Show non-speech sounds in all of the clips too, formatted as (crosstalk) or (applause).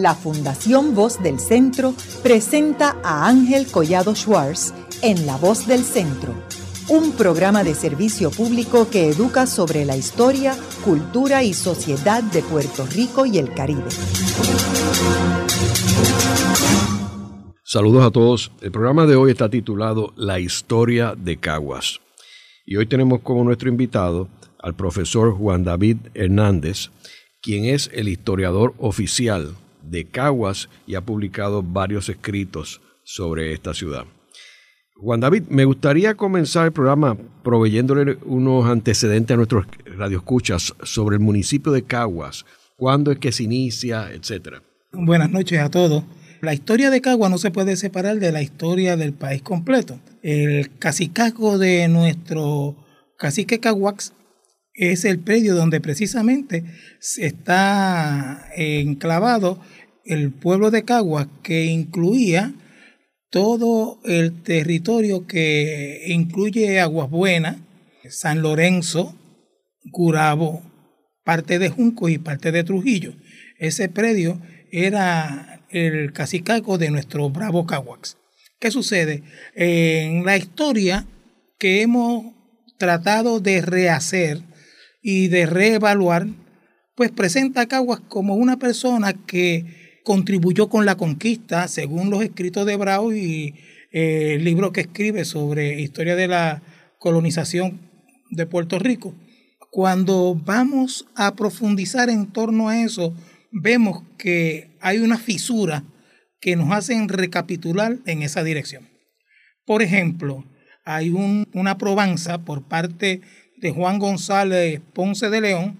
la Fundación Voz del Centro presenta a Ángel Collado Schwartz en La Voz del Centro, un programa de servicio público que educa sobre la historia, cultura y sociedad de Puerto Rico y el Caribe. Saludos a todos. El programa de hoy está titulado La historia de Caguas. Y hoy tenemos como nuestro invitado al profesor Juan David Hernández, quien es el historiador oficial de Caguas y ha publicado varios escritos sobre esta ciudad. Juan David, me gustaría comenzar el programa proveyéndole unos antecedentes a nuestros radioescuchas sobre el municipio de Caguas, cuándo es que se inicia, etcétera. Buenas noches a todos. La historia de Caguas no se puede separar de la historia del país completo. El cacicazgo de nuestro cacique Caguax es el predio donde precisamente está enclavado el pueblo de Caguas, que incluía todo el territorio que incluye Aguas Buenas, San Lorenzo, Curabo, parte de Junco y parte de Trujillo. Ese predio era el cacicaco de nuestro bravo Caguax. ¿Qué sucede? En la historia que hemos tratado de rehacer y de reevaluar, pues presenta a Caguas como una persona que contribuyó con la conquista, según los escritos de Brau y eh, el libro que escribe sobre historia de la colonización de Puerto Rico. Cuando vamos a profundizar en torno a eso, vemos que hay una fisura que nos hacen recapitular en esa dirección. Por ejemplo, hay una probanza por parte de Juan González Ponce de León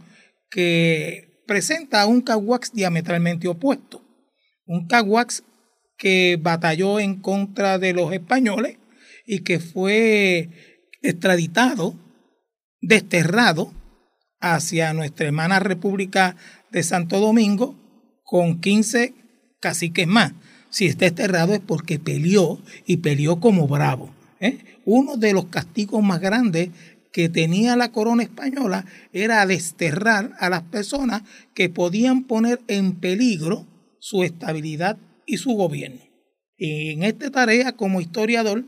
que presenta un caguax diametralmente opuesto. Un caguax que batalló en contra de los españoles y que fue extraditado, desterrado hacia nuestra hermana República de Santo Domingo con 15 caciques más. Si está desterrado es porque peleó y peleó como bravo. ¿eh? Uno de los castigos más grandes que tenía la corona española era desterrar a las personas que podían poner en peligro su estabilidad y su gobierno. Y en esta tarea, como historiador,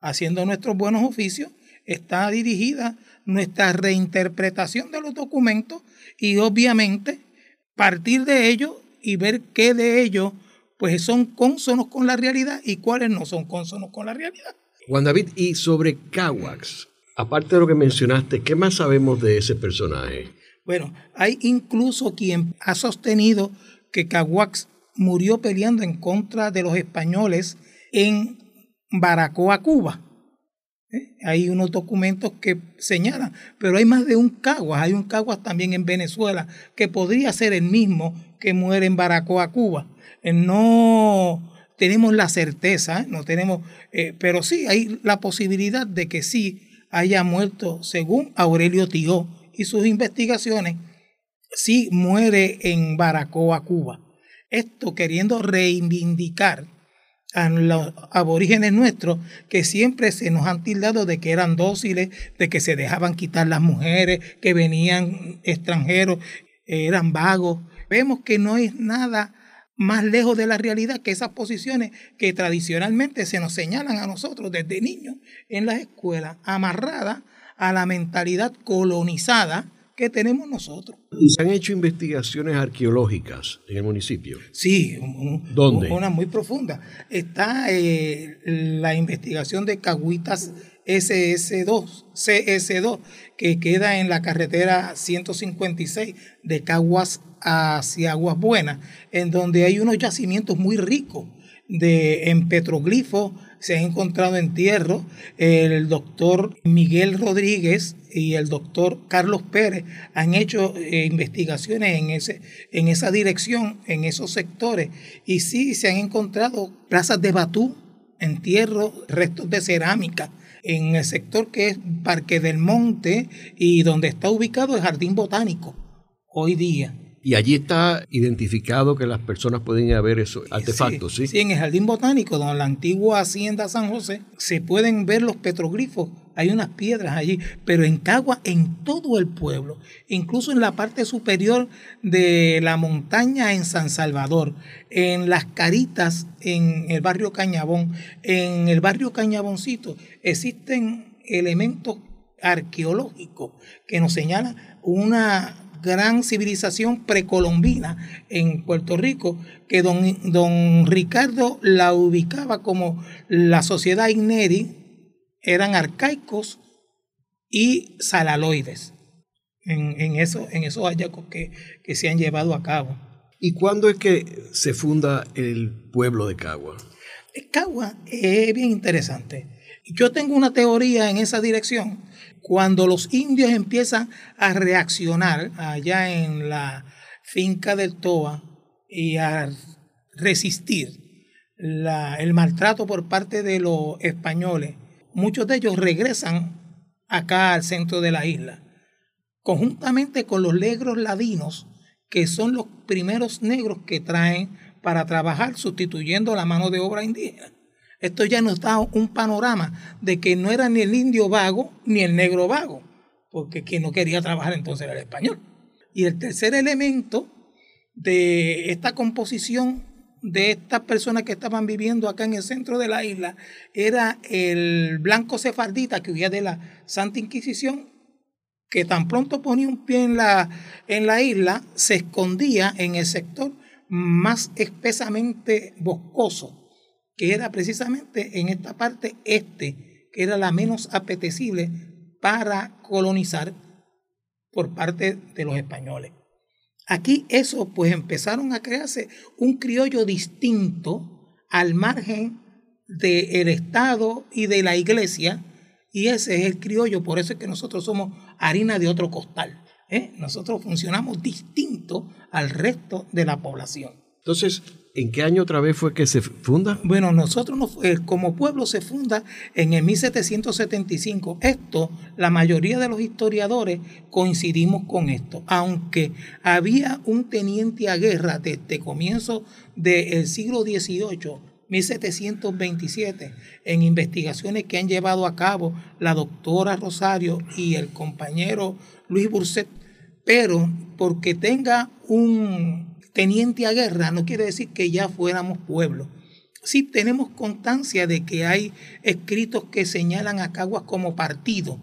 haciendo nuestros buenos oficios, está dirigida nuestra reinterpretación de los documentos y obviamente partir de ellos y ver qué de ellos pues son cónsonos con la realidad y cuáles no son cónsonos con la realidad. Juan David, y sobre Caguax, aparte de lo que mencionaste, ¿qué más sabemos de ese personaje? Bueno, hay incluso quien ha sostenido que Caguax murió peleando en contra de los españoles en Baracoa, Cuba. ¿Eh? Hay unos documentos que señalan, pero hay más de un Caguas, hay un Caguas también en Venezuela, que podría ser el mismo que muere en Baracoa, Cuba. Eh, no tenemos la certeza, no tenemos, eh, pero sí hay la posibilidad de que sí haya muerto, según Aurelio Tío y sus investigaciones, sí muere en Baracoa, Cuba. Esto queriendo reivindicar a los aborígenes nuestros que siempre se nos han tildado de que eran dóciles, de que se dejaban quitar las mujeres, que venían extranjeros, eran vagos. Vemos que no es nada más lejos de la realidad que esas posiciones que tradicionalmente se nos señalan a nosotros desde niños en las escuelas, amarradas a la mentalidad colonizada que tenemos nosotros. ¿Y se han hecho investigaciones arqueológicas en el municipio? Sí, ¿Dónde? una muy profunda. Está eh, la investigación de Caguitas SS2, CS2, que queda en la carretera 156 de Caguas hacia Aguas Buenas, en donde hay unos yacimientos muy ricos de, en petroglifos, se han encontrado entierros. El doctor Miguel Rodríguez y el doctor Carlos Pérez han hecho eh, investigaciones en, ese, en esa dirección, en esos sectores, y sí se han encontrado plazas de batú, entierros, restos de cerámica en el sector que es Parque del Monte y donde está ubicado el Jardín Botánico hoy día. Y allí está identificado que las personas pueden haber esos artefactos, ¿sí? ¿sí? en el Jardín Botánico, donde la antigua Hacienda San José, se pueden ver los petroglifos hay unas piedras allí, pero en Cagua, en todo el pueblo, incluso en la parte superior de la montaña en San Salvador, en las caritas en el barrio Cañabón, en el barrio Cañaboncito, existen elementos arqueológicos que nos señalan una gran civilización precolombina en Puerto Rico, que don, don Ricardo la ubicaba como la sociedad Igneri, eran arcaicos y salaloides en, eso, en esos hallazgos que, que se han llevado a cabo. ¿Y cuándo es que se funda el pueblo de Cagua? Cagua es bien interesante. Yo tengo una teoría en esa dirección. Cuando los indios empiezan a reaccionar allá en la finca del Toa y a resistir el maltrato por parte de los españoles, muchos de ellos regresan acá al centro de la isla, conjuntamente con los negros ladinos, que son los primeros negros que traen para trabajar sustituyendo la mano de obra indígena. Esto ya nos da un panorama de que no era ni el indio vago ni el negro vago, porque quien no quería trabajar entonces era el español. Y el tercer elemento de esta composición de estas personas que estaban viviendo acá en el centro de la isla era el blanco sefardita que huía de la Santa Inquisición, que tan pronto ponía un pie en la, en la isla, se escondía en el sector más espesamente boscoso, que era precisamente en esta parte este, que era la menos apetecible para colonizar por parte de los españoles. Aquí eso, pues empezaron a crearse un criollo distinto al margen del Estado y de la iglesia, y ese es el criollo, por eso es que nosotros somos harina de otro costal. ¿eh? Nosotros funcionamos distinto al resto de la población. Entonces, ¿En qué año otra vez fue que se funda? Bueno, nosotros como pueblo se funda en el 1775. Esto, la mayoría de los historiadores coincidimos con esto, aunque había un teniente a guerra desde comienzo del siglo XVIII 1727, en investigaciones que han llevado a cabo la doctora Rosario y el compañero Luis Burset, pero porque tenga un teniente a guerra no quiere decir que ya fuéramos pueblo. Sí tenemos constancia de que hay escritos que señalan a Caguas como partido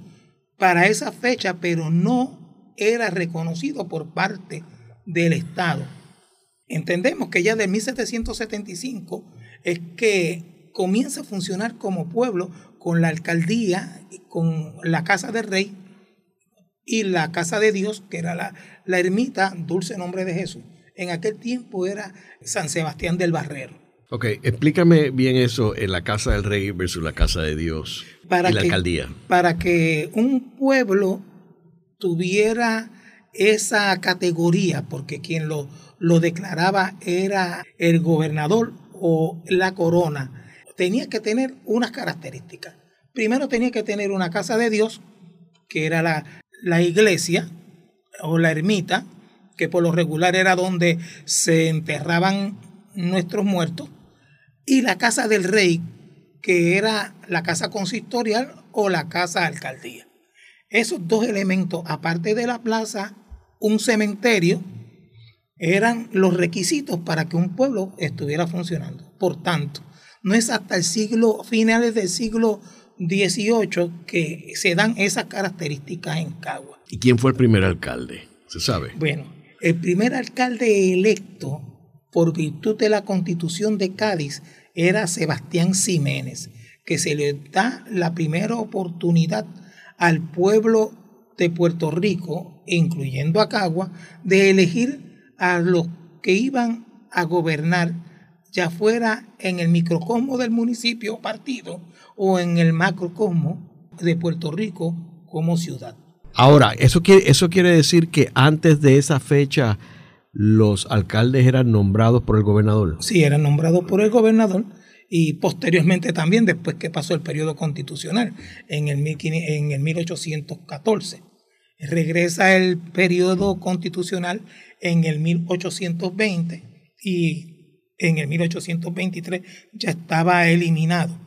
para esa fecha, pero no era reconocido por parte del Estado. Entendemos que ya de 1775 es que comienza a funcionar como pueblo con la alcaldía, con la casa del rey y la casa de Dios, que era la, la ermita Dulce Nombre de Jesús en aquel tiempo era San Sebastián del Barrero. Ok, explícame bien eso en la casa del rey versus la casa de Dios para y la alcaldía. Para que un pueblo tuviera esa categoría, porque quien lo, lo declaraba era el gobernador o la corona, tenía que tener unas características. Primero tenía que tener una casa de Dios, que era la, la iglesia o la ermita, que por lo regular era donde se enterraban nuestros muertos, y la casa del rey, que era la casa consistorial o la casa alcaldía. Esos dos elementos, aparte de la plaza, un cementerio, eran los requisitos para que un pueblo estuviera funcionando. Por tanto, no es hasta el siglo, finales del siglo XVIII, que se dan esas características en Cagua. ¿Y quién fue el primer alcalde? ¿Se sabe? Bueno, el primer alcalde electo por virtud de la constitución de Cádiz era Sebastián Jiménez, que se le da la primera oportunidad al pueblo de Puerto Rico, incluyendo a Cagua, de elegir a los que iban a gobernar, ya fuera en el microcosmo del municipio o partido o en el macrocosmo de Puerto Rico como ciudad. Ahora, ¿eso quiere, ¿eso quiere decir que antes de esa fecha los alcaldes eran nombrados por el gobernador? Sí, eran nombrados por el gobernador y posteriormente también después que pasó el periodo constitucional en el, en el 1814. Regresa el periodo constitucional en el 1820 y en el 1823 ya estaba eliminado.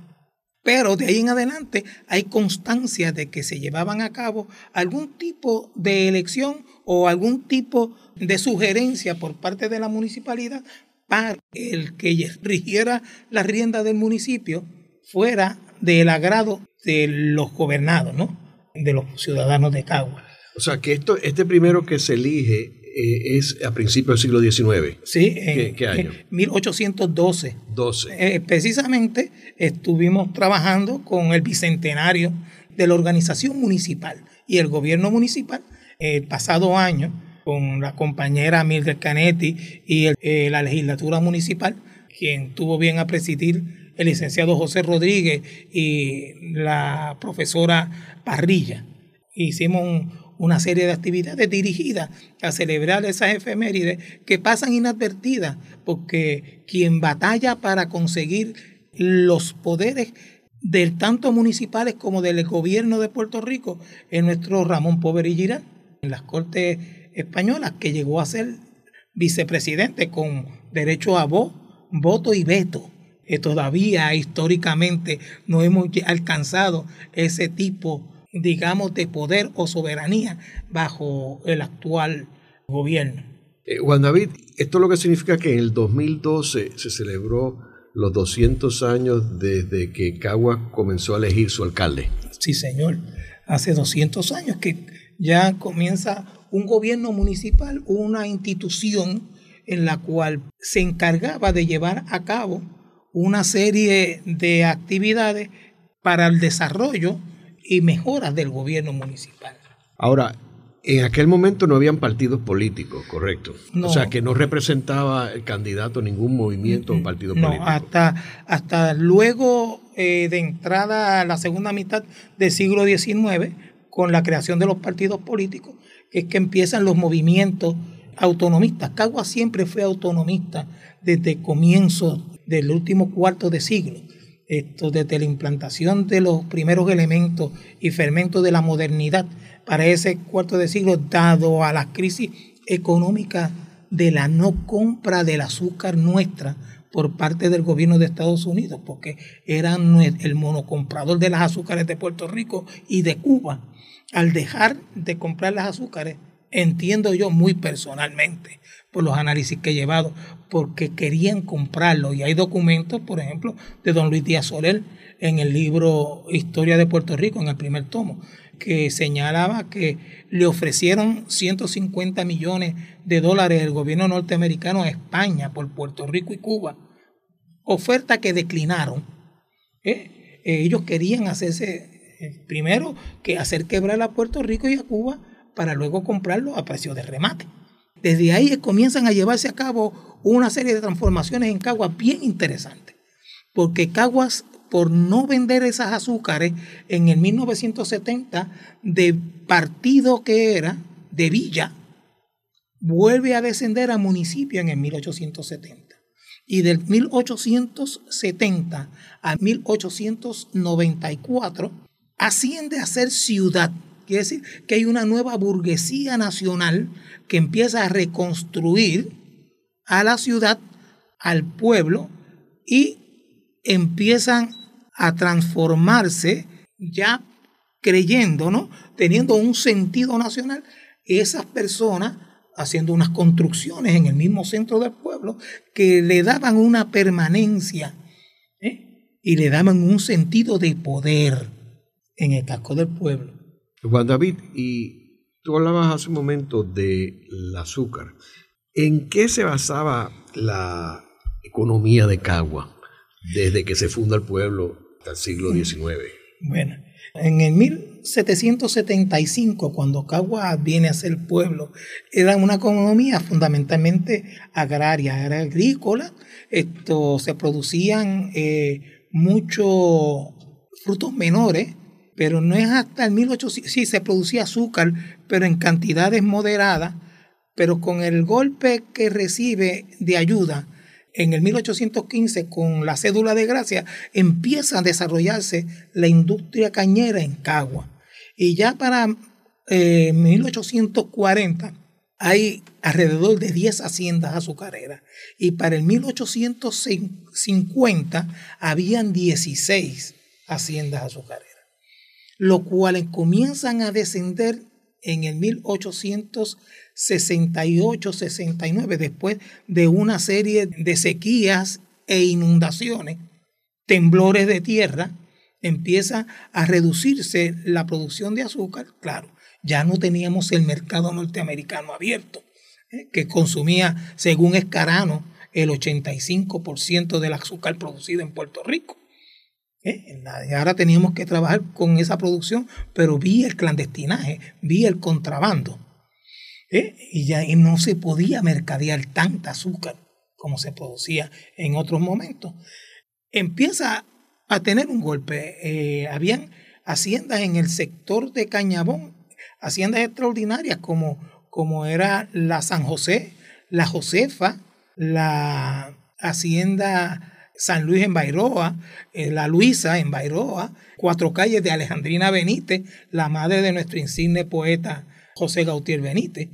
Pero de ahí en adelante hay constancia de que se llevaban a cabo algún tipo de elección o algún tipo de sugerencia por parte de la municipalidad para el que rigiera la rienda del municipio fuera del agrado de los gobernados, ¿no? de los ciudadanos de Cagua. O sea, que esto, este primero que se elige eh, es a principios del siglo XIX. Sí, en, ¿Qué, año? 1812. 12. Eh, precisamente estuvimos trabajando con el bicentenario de la organización municipal y el gobierno municipal el pasado año con la compañera Mildred Canetti y eh, la legislatura municipal, quien tuvo bien a presidir el licenciado José Rodríguez y la profesora Parrilla. Hicimos un, una serie de actividades dirigidas a celebrar esas efemérides que pasan inadvertidas, porque quien batalla para conseguir los poderes del tanto municipales como del gobierno de Puerto Rico es nuestro Ramón Poveri Girán en las Cortes Españolas, que llegó a ser vicepresidente con derecho a voz, voto y veto. Que todavía históricamente no hemos alcanzado ese tipo digamos, de poder o soberanía bajo el actual gobierno. Eh, Juan David, esto lo que significa que en el 2012 se celebró los 200 años desde que Cagua comenzó a elegir su alcalde. Sí, señor. Hace 200 años que ya comienza un gobierno municipal, una institución en la cual se encargaba de llevar a cabo una serie de actividades para el desarrollo y mejoras del gobierno municipal. Ahora, en aquel momento no habían partidos políticos, correcto. O sea, que no representaba el candidato ningún movimiento o partido político. No, hasta, hasta luego eh, de entrada a la segunda mitad del siglo XIX, con la creación de los partidos políticos, es que empiezan los movimientos autonomistas. Cagua siempre fue autonomista desde comienzo del último cuarto de siglo esto, desde la implantación de los primeros elementos y fermentos de la modernidad para ese cuarto de siglo, dado a la crisis económica de la no compra del azúcar nuestra por parte del gobierno de Estados Unidos, porque eran el monocomprador de las azúcares de Puerto Rico y de Cuba. Al dejar de comprar las azúcares, entiendo yo muy personalmente, por los análisis que he llevado, porque querían comprarlo. Y hay documentos, por ejemplo, de don Luis Díaz Soler en el libro Historia de Puerto Rico, en el primer tomo, que señalaba que le ofrecieron 150 millones de dólares el gobierno norteamericano a España por Puerto Rico y Cuba. Oferta que declinaron. ¿eh? Ellos querían hacerse, eh, primero, que hacer quebrar a Puerto Rico y a Cuba para luego comprarlo a precio de remate. Desde ahí comienzan a llevarse a cabo una serie de transformaciones en Caguas bien interesantes, porque Caguas, por no vender esas azúcares en el 1970, de partido que era, de villa, vuelve a descender a municipio en el 1870. Y del 1870 a 1894 asciende a ser ciudad Quiere decir que hay una nueva burguesía nacional que empieza a reconstruir a la ciudad, al pueblo, y empiezan a transformarse ya creyendo, ¿no? Teniendo un sentido nacional, esas personas haciendo unas construcciones en el mismo centro del pueblo que le daban una permanencia ¿eh? y le daban un sentido de poder en el casco del pueblo. Juan David, y tú hablabas hace un momento del azúcar. ¿En qué se basaba la economía de Cagua desde que se funda el pueblo hasta el siglo XIX? Bueno, en el 1775, cuando Cagua viene a ser pueblo, era una economía fundamentalmente agraria, era agrícola. Esto, se producían eh, muchos frutos menores pero no es hasta el 1800, sí se producía azúcar, pero en cantidades moderadas, pero con el golpe que recibe de ayuda en el 1815 con la cédula de gracia, empieza a desarrollarse la industria cañera en Cagua. Y ya para 1840 eh, hay alrededor de 10 haciendas azucareras y para el 1850 habían 16 haciendas azucareras, lo cual comienzan a descender en el 1868-69, después de una serie de sequías e inundaciones, temblores de tierra, empieza a reducirse la producción de azúcar. Claro, ya no teníamos el mercado norteamericano abierto, ¿eh? que consumía, según Escarano, el 85% del azúcar producido en Puerto Rico. ¿Eh? Ahora teníamos que trabajar con esa producción, pero vía el clandestinaje, vía el contrabando. ¿Eh? Y ya no se podía mercadear tanta azúcar como se producía en otros momentos. Empieza a tener un golpe. Eh, habían haciendas en el sector de Cañabón, haciendas extraordinarias como, como era la San José, la Josefa, la hacienda San Luis en Bairoa, eh, La Luisa en Bairoa, cuatro calles de Alejandrina Benítez, la madre de nuestro insigne poeta José Gautier Benítez.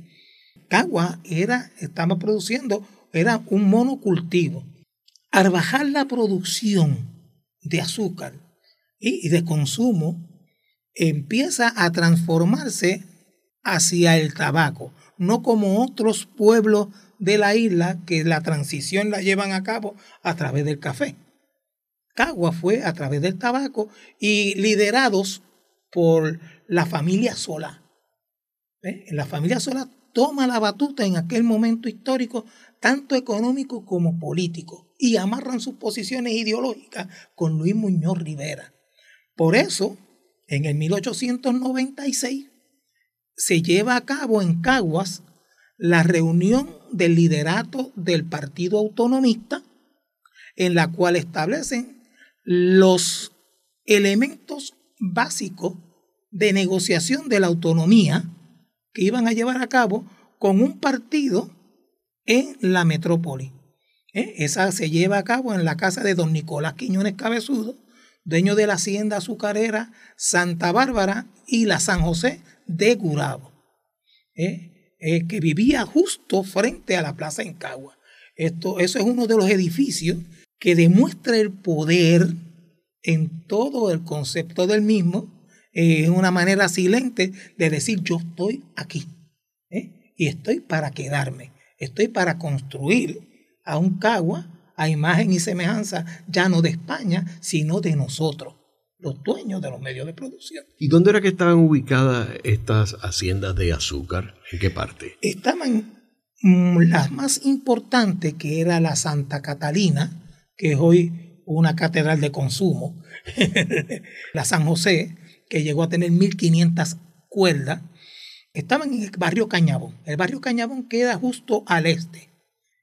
Cagua era, estaba produciendo, era un monocultivo. Al bajar la producción de azúcar y de consumo, empieza a transformarse hacia el tabaco, no como otros pueblos de la isla que la transición la llevan a cabo a través del café. Cagua fue a través del tabaco y liderados por la familia Sola. La familia Sola toma la batuta en aquel momento histórico, tanto económico como político, y amarran sus posiciones ideológicas con Luis Muñoz Rivera. Por eso, en el 1896, se lleva a cabo en Caguas la reunión del liderato del Partido Autonomista, en la cual establecen los elementos básicos de negociación de la autonomía que iban a llevar a cabo con un partido en la metrópoli. ¿Eh? Esa se lleva a cabo en la casa de don Nicolás Quiñones Cabezudo, dueño de la hacienda azucarera Santa Bárbara y la San José de Gurabo. ¿Eh? Eh, que vivía justo frente a la Plaza Encagua. Esto, eso es uno de los edificios que demuestra el poder en todo el concepto del mismo. Eh, es una manera silente de decir yo estoy aquí ¿eh? y estoy para quedarme, estoy para construir a un Cagua a imagen y semejanza ya no de España, sino de nosotros los dueños de los medios de producción. ¿Y dónde era que estaban ubicadas estas haciendas de azúcar? ¿En qué parte? Estaban mm, las más importantes, que era la Santa Catalina, que es hoy una catedral de consumo, (laughs) la San José, que llegó a tener 1500 cuerdas, estaban en el barrio Cañabón. El barrio Cañabón queda justo al este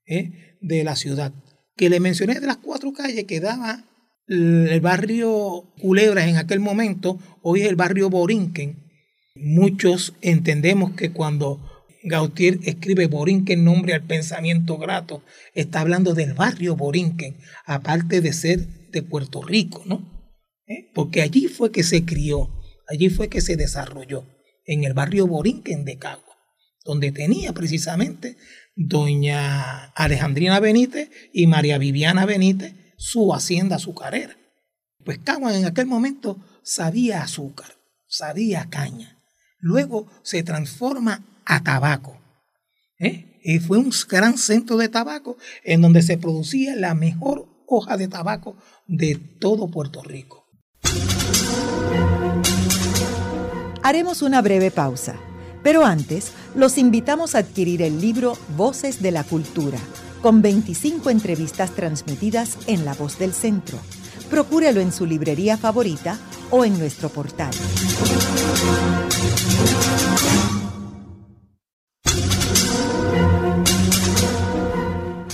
¿eh? de la ciudad. Que le mencioné de las cuatro calles, quedaba el barrio Culebras en aquel momento, hoy es el barrio Borinquen. Muchos entendemos que cuando Gautier escribe Borinquen, nombre al pensamiento grato, está hablando del barrio Borinquen, aparte de ser de Puerto Rico, ¿no? ¿Eh? Porque allí fue que se crió, allí fue que se desarrolló, en el barrio Borinquen de Cagua, donde tenía precisamente doña Alejandrina Benítez y María Viviana Benítez su hacienda azucarera. Pues Caguas en aquel momento sabía azúcar, sabía caña. Luego se transforma a tabaco. ¿eh? Y fue un gran centro de tabaco en donde se producía la mejor hoja de tabaco de todo Puerto Rico. Haremos una breve pausa, pero antes los invitamos a adquirir el libro Voces de la Cultura con 25 entrevistas transmitidas en La Voz del Centro. Procúrelo en su librería favorita o en nuestro portal.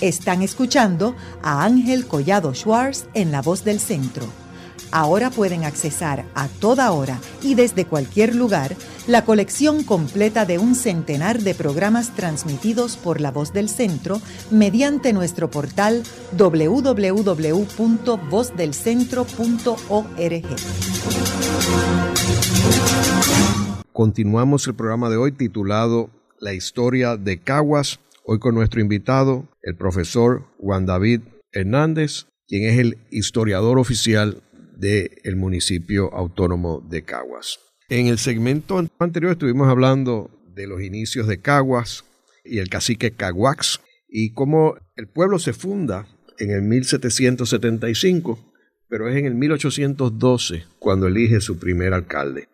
Están escuchando a Ángel Collado Schwartz en La Voz del Centro ahora pueden accesar a toda hora y desde cualquier lugar la colección completa de un centenar de programas transmitidos por la voz del centro mediante nuestro portal www.vozdelcentro.org. Continuamos el programa de hoy titulado La historia de Caguas, hoy con nuestro invitado, el profesor Juan David Hernández, quien es el historiador oficial del municipio autónomo de Caguas. En el segmento anterior estuvimos hablando de los inicios de Caguas y el cacique Caguax y cómo el pueblo se funda en el 1775, pero es en el 1812 cuando elige su primer alcalde.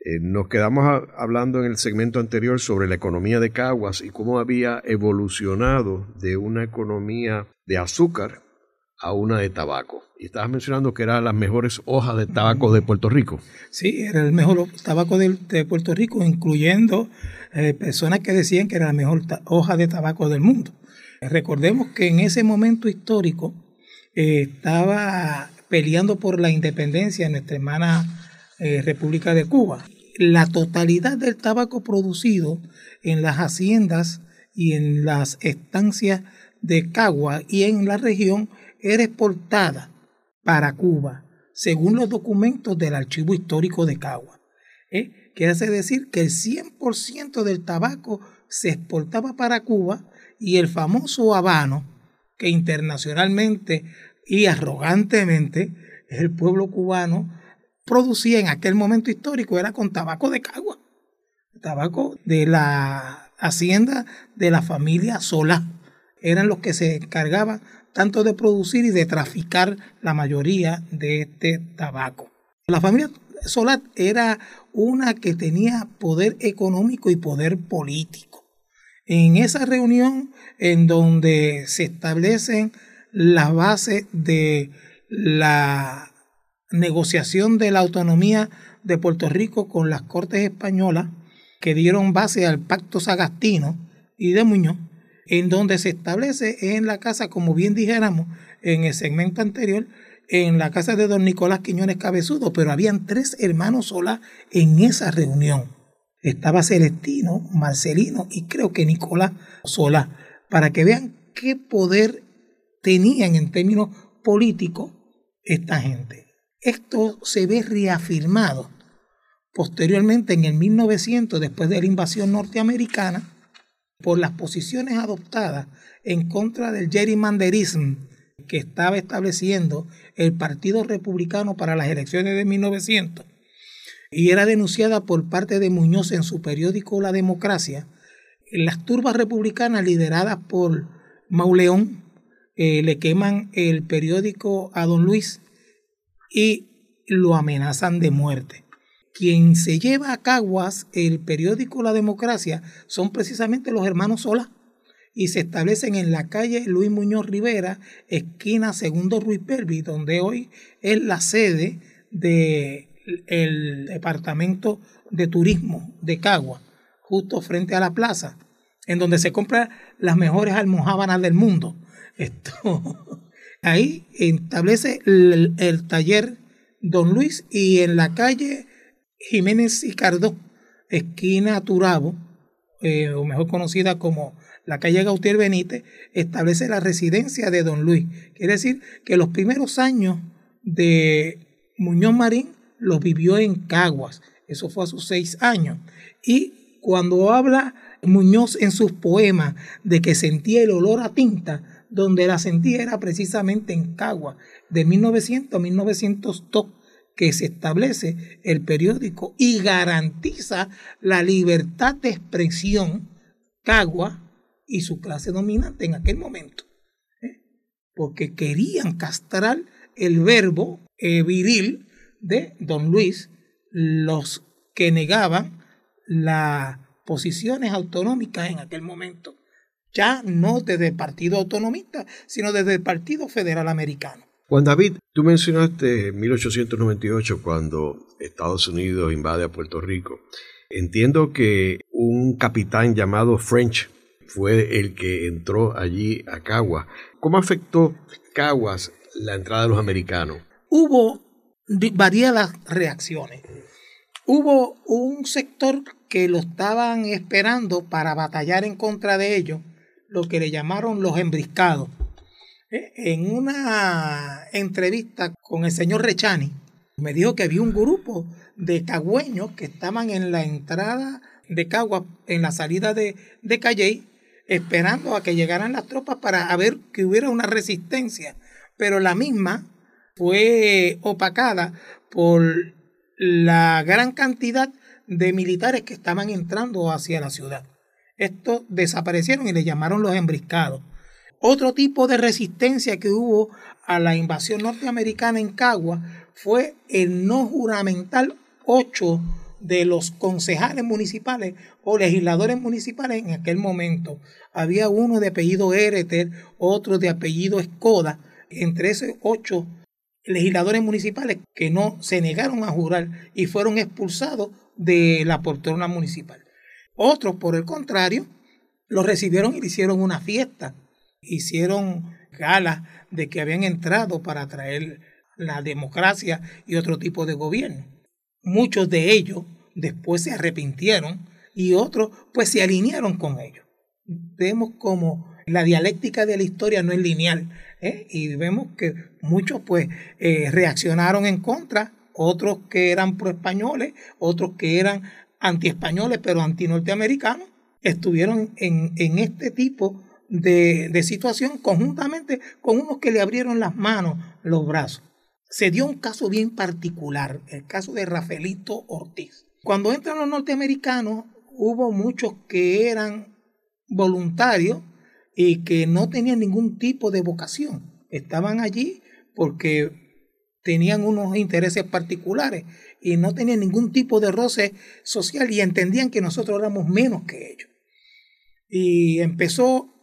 Eh, nos quedamos hablando en el segmento anterior sobre la economía de Caguas y cómo había evolucionado de una economía de azúcar a una de tabaco. Y estabas mencionando que eran las mejores hojas de tabaco de Puerto Rico. Sí, era el mejor tabaco de, Puerto Rico, incluyendo eh, personas que decían que era la mejor hoja de tabaco del mundo. Recordemos que en ese momento histórico eh, estaba peleando por la independencia en nuestra hermana eh, República de Cuba. La totalidad del tabaco producido en las haciendas y en las estancias de Cagua y en la región era exportada para Cuba, según los documentos del Archivo Histórico de Cagua. ¿Eh? Quiere decir que el 100% del tabaco se exportaba para Cuba y el famoso habano, que internacionalmente y arrogantemente el pueblo cubano producía en aquel momento histórico, era con tabaco de Cagua, tabaco de la hacienda de la familia Solá. Eran los que se encargaban tanto de producir y de traficar la mayoría de este tabaco. La familia Solat era una que tenía poder económico y poder político. En esa reunión en donde se establecen las bases de la negociación de la autonomía de Puerto Rico con las Cortes Españolas, que dieron base al Pacto Sagastino y de Muñoz, en donde se establece en la casa, como bien dijéramos en el segmento anterior, en la casa de don Nicolás Quiñones Cabezudo, pero habían tres hermanos sola en esa reunión. Estaba Celestino, Marcelino y creo que Nicolás Solá, para que vean qué poder tenían en términos políticos esta gente. Esto se ve reafirmado posteriormente en el 1900, después de la invasión norteamericana, por las posiciones adoptadas en contra del gerrymanderismo que estaba estableciendo el Partido Republicano para las elecciones de 1900 y era denunciada por parte de Muñoz en su periódico La Democracia, las turbas republicanas lideradas por Mauleón eh, le queman el periódico a don Luis y lo amenazan de muerte. Quien se lleva a Caguas el periódico La Democracia son precisamente los hermanos Sola y se establecen en la calle Luis Muñoz Rivera, esquina Segundo Ruiz Pervi, donde hoy es la sede del Departamento de Turismo de Cagua, justo frente a la plaza, en donde se compran las mejores almohábanas del mundo. (laughs) Esto, ahí establece el taller Don Luis y en la calle Jiménez y esquina Turabo, eh, o mejor conocida como la calle Gautier Benítez, establece la residencia de Don Luis. Quiere decir que los primeros años de Muñoz Marín los vivió en Caguas. Eso fue a sus seis años. Y cuando habla Muñoz en sus poemas de que sentía el olor a tinta, donde la sentía era precisamente en Caguas, de 1900 a 1902 que se establece el periódico y garantiza la libertad de expresión Cagua y su clase dominante en aquel momento. ¿eh? Porque querían castrar el verbo eh, viril de don Luis, los que negaban las posiciones autonómicas en aquel momento, ya no desde el Partido Autonomista, sino desde el Partido Federal Americano. Juan David, tú mencionaste 1898 cuando Estados Unidos invade a Puerto Rico. Entiendo que un capitán llamado French fue el que entró allí a Caguas. ¿Cómo afectó Caguas la entrada de los americanos? Hubo variadas reacciones. Hubo un sector que lo estaban esperando para batallar en contra de ellos, lo que le llamaron los embriscados en una entrevista con el señor Rechani, me dijo que había un grupo de cagüeños que estaban en la entrada de Cagua, en la salida de, de Calley, esperando a que llegaran las tropas para ver que hubiera una resistencia. Pero la misma fue opacada por la gran cantidad de militares que estaban entrando hacia la ciudad. Estos desaparecieron y le llamaron los embriscados. Otro tipo de resistencia que hubo a la invasión norteamericana en Cagua fue el no juramental ocho de los concejales municipales o legisladores municipales en aquel momento. Había uno de apellido Ereter, otro de apellido Escoda, entre esos ocho legisladores municipales que no se negaron a jurar y fueron expulsados de la poltrona municipal. Otros, por el contrario, los recibieron y le hicieron una fiesta, hicieron gala de que habían entrado para traer la democracia y otro tipo de gobierno. Muchos de ellos después se arrepintieron y otros pues se alinearon con ellos. Vemos como la dialéctica de la historia no es lineal ¿eh? y vemos que muchos pues eh, reaccionaron en contra, otros que eran pro-españoles, otros que eran anti-españoles pero anti-norteamericanos, estuvieron en, en este tipo de, situación conjuntamente con unos que le abrieron las manos, los brazos se dio un caso bien particular, el caso de Rafaelito Ortiz. Cuando entran los norteamericanos, hubo muchos que eran voluntarios y que no tenían ningún tipo de vocación. Estaban allí porque tenían unos intereses particulares y no tenían ningún tipo de roce social y entendían que nosotros éramos menos que ellos. Y empezó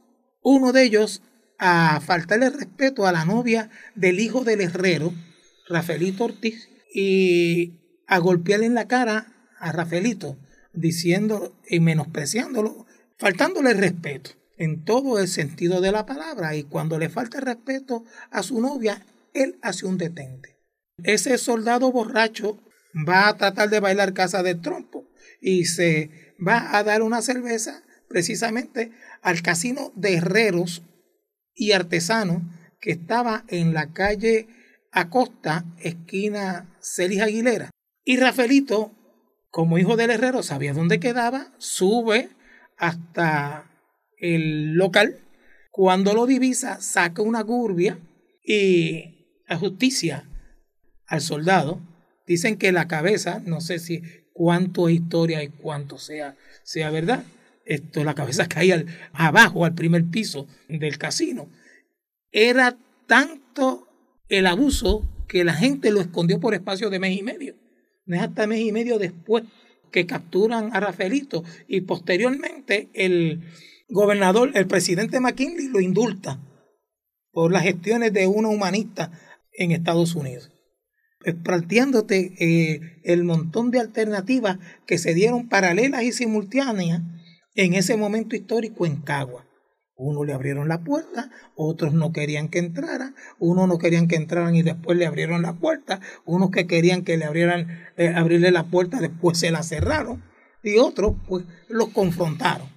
uno de ellos a faltarle respeto a la novia del hijo del herrero, Rafaelito Ortiz y a golpearle en la cara a Rafaelito, diciendo y menospreciándolo, faltándole respeto en todo el sentido de la palabra. Y cuando le falta respeto a su novia, él hace un detente. Ese soldado borracho va a tratar de bailar casa del trompo y se va a dar una cerveza precisamente al casino de herreros y artesanos que estaba en la calle Acosta, esquina Celis Aguilera. Y Rafaelito, como hijo del herrero, sabía dónde quedaba, sube hasta el local. Cuando lo divisa, saca una gurbia y a justicia al soldado. Dicen que la cabeza, no sé si cuánto es historia y cuánto sea, sea verdad. Esto, la cabeza (laughs) caía abajo, al primer piso del casino. Era tanto el abuso que la gente lo escondió por espacio de mes y medio. No es hasta mes y medio después que capturan a Rafaelito y posteriormente el gobernador, el presidente McKinley lo indulta por las gestiones de uno humanista en Estados Unidos. Planteándote eh, el montón de alternativas que se dieron paralelas y simultáneas en ese momento histórico en Cagua. Uno le abrieron la puerta, otros no querían que entrara, unos no querían que entraran y después le abrieron la puerta, unos que querían que le abrieran, eh, abrirle la puerta, después se la cerraron, y otros pues los confrontaron.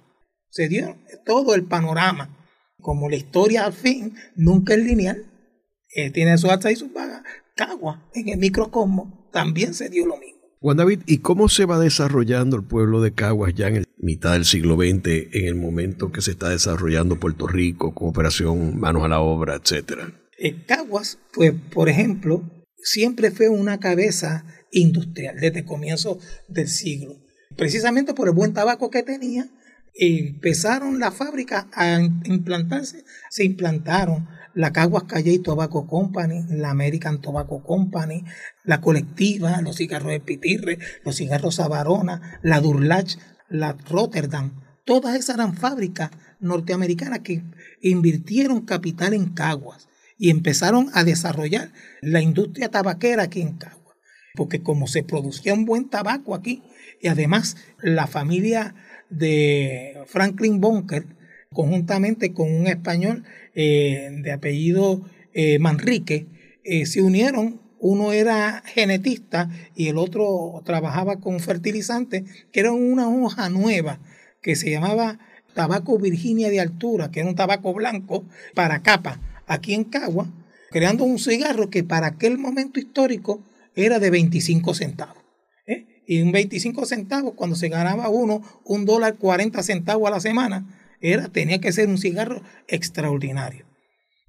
Se dio todo el panorama. Como la historia al fin nunca es lineal, eh, tiene su alza y su paga, Cagua en el microcosmo también se dio lo mismo. Juan David, ¿y cómo se va desarrollando el pueblo de Caguas ya en mitad del siglo XX, en el momento que se está desarrollando Puerto Rico, con operación Manos a la Obra, etcétera? Caguas, pues, por ejemplo, siempre fue una cabeza industrial desde el comienzo del siglo. Precisamente por el buen tabaco que tenía, empezaron las fábricas a implantarse, se implantaron la Caguas Calle Tobacco Company, la American Tobacco Company, la Colectiva, los cigarros de Pitirre, los cigarros Savarona, la Durlach, la Rotterdam. Todas esas eran fábricas norteamericanas que invirtieron capital en Caguas y empezaron a desarrollar la industria tabaquera aquí en Caguas. Porque como se producía un buen tabaco aquí, y además la familia de Franklin Bunker, conjuntamente con un español eh, de apellido eh, Manrique, eh, se unieron. Uno era genetista y el otro trabajaba con fertilizantes, que era una hoja nueva que se llamaba tabaco Virginia de altura, que era un tabaco blanco para capa, aquí en Cagua, creando un cigarro que para aquel momento histórico era de 25 centavos. Y un 25 centavos, cuando se ganaba uno un dólar 40 centavos a la semana, era, tenía que ser un cigarro extraordinario.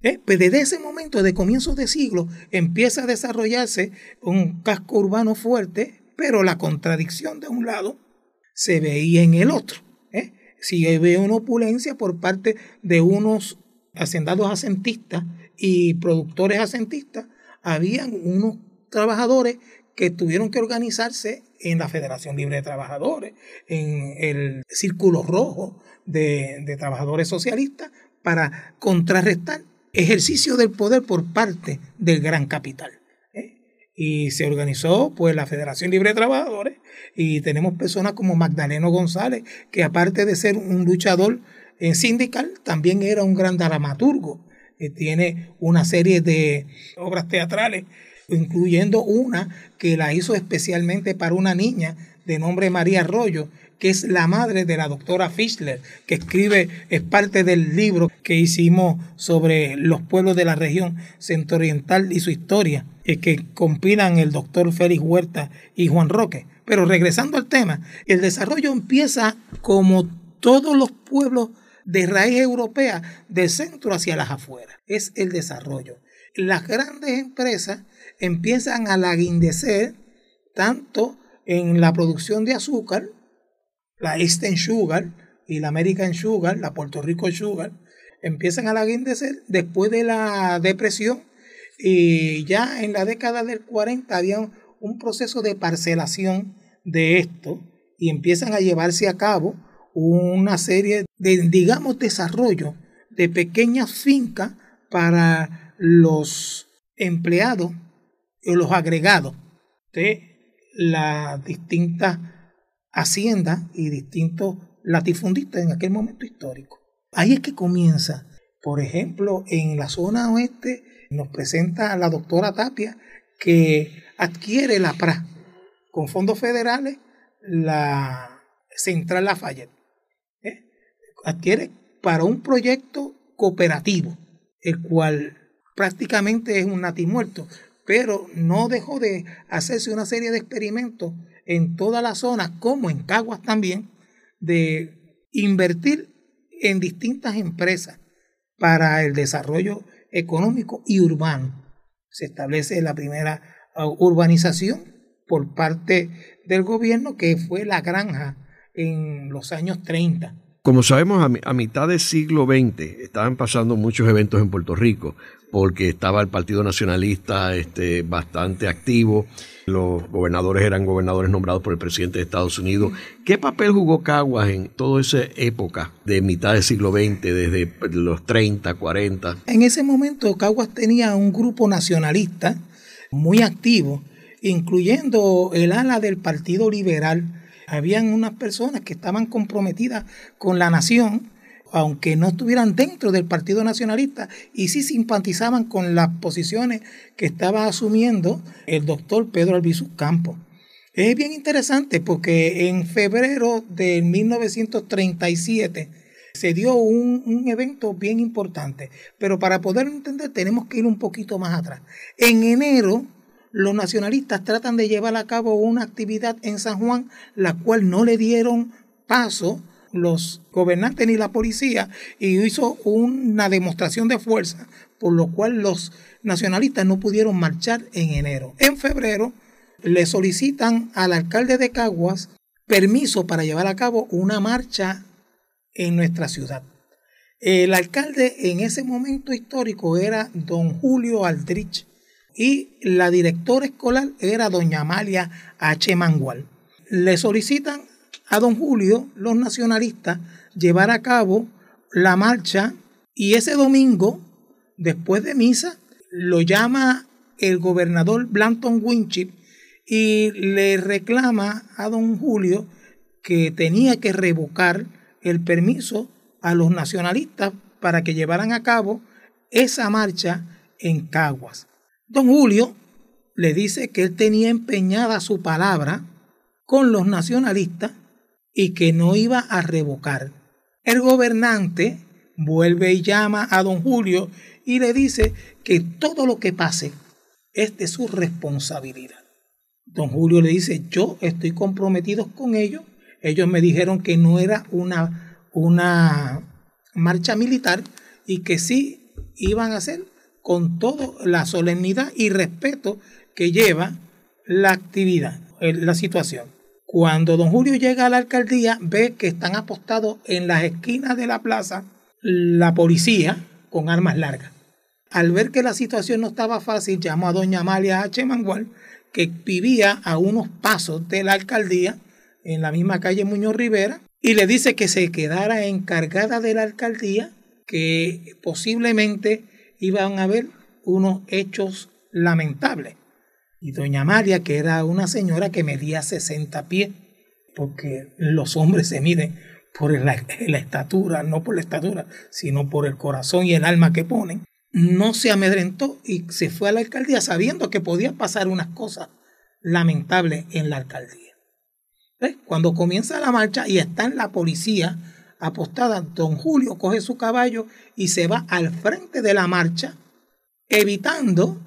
¿Eh? Pues desde ese momento, de comienzos de siglo, empieza a desarrollarse un casco urbano fuerte, pero la contradicción de un lado se veía en el otro. ¿eh? Si había una opulencia por parte de unos hacendados asentistas y productores asentistas, habían unos trabajadores que tuvieron que organizarse en la Federación Libre de Trabajadores, en el Círculo Rojo de, Trabajadores Socialistas, para contrarrestar ejercicio del poder por parte del gran capital. ¿eh? Y se organizó pues la Federación Libre de Trabajadores y tenemos personas como Magdaleno González, que aparte de ser un luchador en sindical, también era un gran dramaturgo. que tiene una serie de obras teatrales, incluyendo una que la hizo especialmente para una niña de nombre María Arroyo, que es la madre de la doctora Fischler, que escribe, es parte del libro que hicimos sobre los pueblos de la región centro-oriental y su historia, y que compilan el doctor Félix Huerta y Juan Roque. Pero regresando al tema, el desarrollo empieza como todos los pueblos de raíz europea, del centro hacia las afueras. Es el desarrollo. Las grandes empresas empiezan a laguindecer tanto en la producción de azúcar la Eastern Sugar y la American Sugar, la Puerto Rico Sugar, empiezan a la laguindecer después de la depresión. Y ya en la década del 40 había un proceso de parcelación de esto y empiezan a llevarse a cabo una serie de, digamos, desarrollo de pequeñas fincas para los empleados los agregados de las distintas Hacienda y distintos latifundistas en aquel momento histórico. Ahí es que comienza. Por ejemplo, en la zona oeste nos presenta a la doctora Tapia que adquiere la PRA con fondos federales la Central Lafayette. ¿eh? Adquiere para un proyecto cooperativo, el cual prácticamente es un natimuerto, pero no dejó de hacerse una serie de experimentos en toda la zona, como en Caguas también, de invertir en distintas empresas para el desarrollo económico y urbano. Se establece la primera uh, urbanización por parte del gobierno, que fue la granja en los años 30. Como sabemos, a, mitad del siglo XX estaban pasando muchos eventos en Puerto Rico, porque estaba el Partido Nacionalista este, bastante activo, los gobernadores eran gobernadores nombrados por el presidente de Estados Unidos. ¿Qué papel jugó Caguas en toda esa época de mitad del siglo XX, desde los 30, 40? En ese momento Caguas tenía un grupo nacionalista muy activo, incluyendo el ala del Partido Liberal habían unas personas que estaban comprometidas con la nación, aunque no estuvieran dentro del Partido Nacionalista, y sí simpatizaban con las posiciones que estaba asumiendo el doctor Pedro Albizu Campos. Es bien interesante porque en febrero de 1937 se dio un, un, evento bien importante, pero para poder entender tenemos que ir un poquito más atrás. En enero los nacionalistas tratan de llevar a cabo una actividad en San Juan, la cual no le dieron paso los gobernantes ni la policía y hizo una demostración de fuerza, por lo cual los nacionalistas no pudieron marchar en enero. En febrero le solicitan al alcalde de Caguas permiso para llevar a cabo una marcha en nuestra ciudad. El alcalde en ese momento histórico era don Julio Aldrich y la directora escolar era doña Amalia H. Mangual. Le solicitan a don Julio, los nacionalistas, llevar a cabo la marcha y ese domingo, después de misa, lo llama el gobernador Blanton Winchip y le reclama a don Julio que tenía que revocar el permiso a los nacionalistas para que llevaran a cabo esa marcha en Caguas. Don Julio le dice que él tenía empeñada su palabra con los nacionalistas y que no iba a revocar. El gobernante vuelve y llama a don Julio y le dice que todo lo que pase es de su responsabilidad. Don Julio le dice, yo estoy comprometido con ellos. Ellos me dijeron que no era una, una marcha militar y que sí iban a hacer con toda la solemnidad y respeto que lleva la actividad, la situación. Cuando don Julio llega a la alcaldía, ve que están apostados en las esquinas de la plaza la policía con armas largas. Al ver que la situación no estaba fácil, llamó a doña Amalia H. Mangual, que vivía a unos pasos de la alcaldía, en la misma calle Muñoz Rivera, y le dice que se quedara encargada de la alcaldía, que posiblemente iban a haber unos hechos lamentables. Y doña María, que era una señora que medía 60 pies, porque los hombres se miden por la, la, estatura, no por la estatura, sino por el corazón y el alma que ponen, no se amedrentó y se fue a la alcaldía sabiendo que podían pasar unas cosas lamentables en la alcaldía. Cuando comienza la marcha y está en la policía apostada, don Julio coge su caballo y se va al frente de la marcha, evitando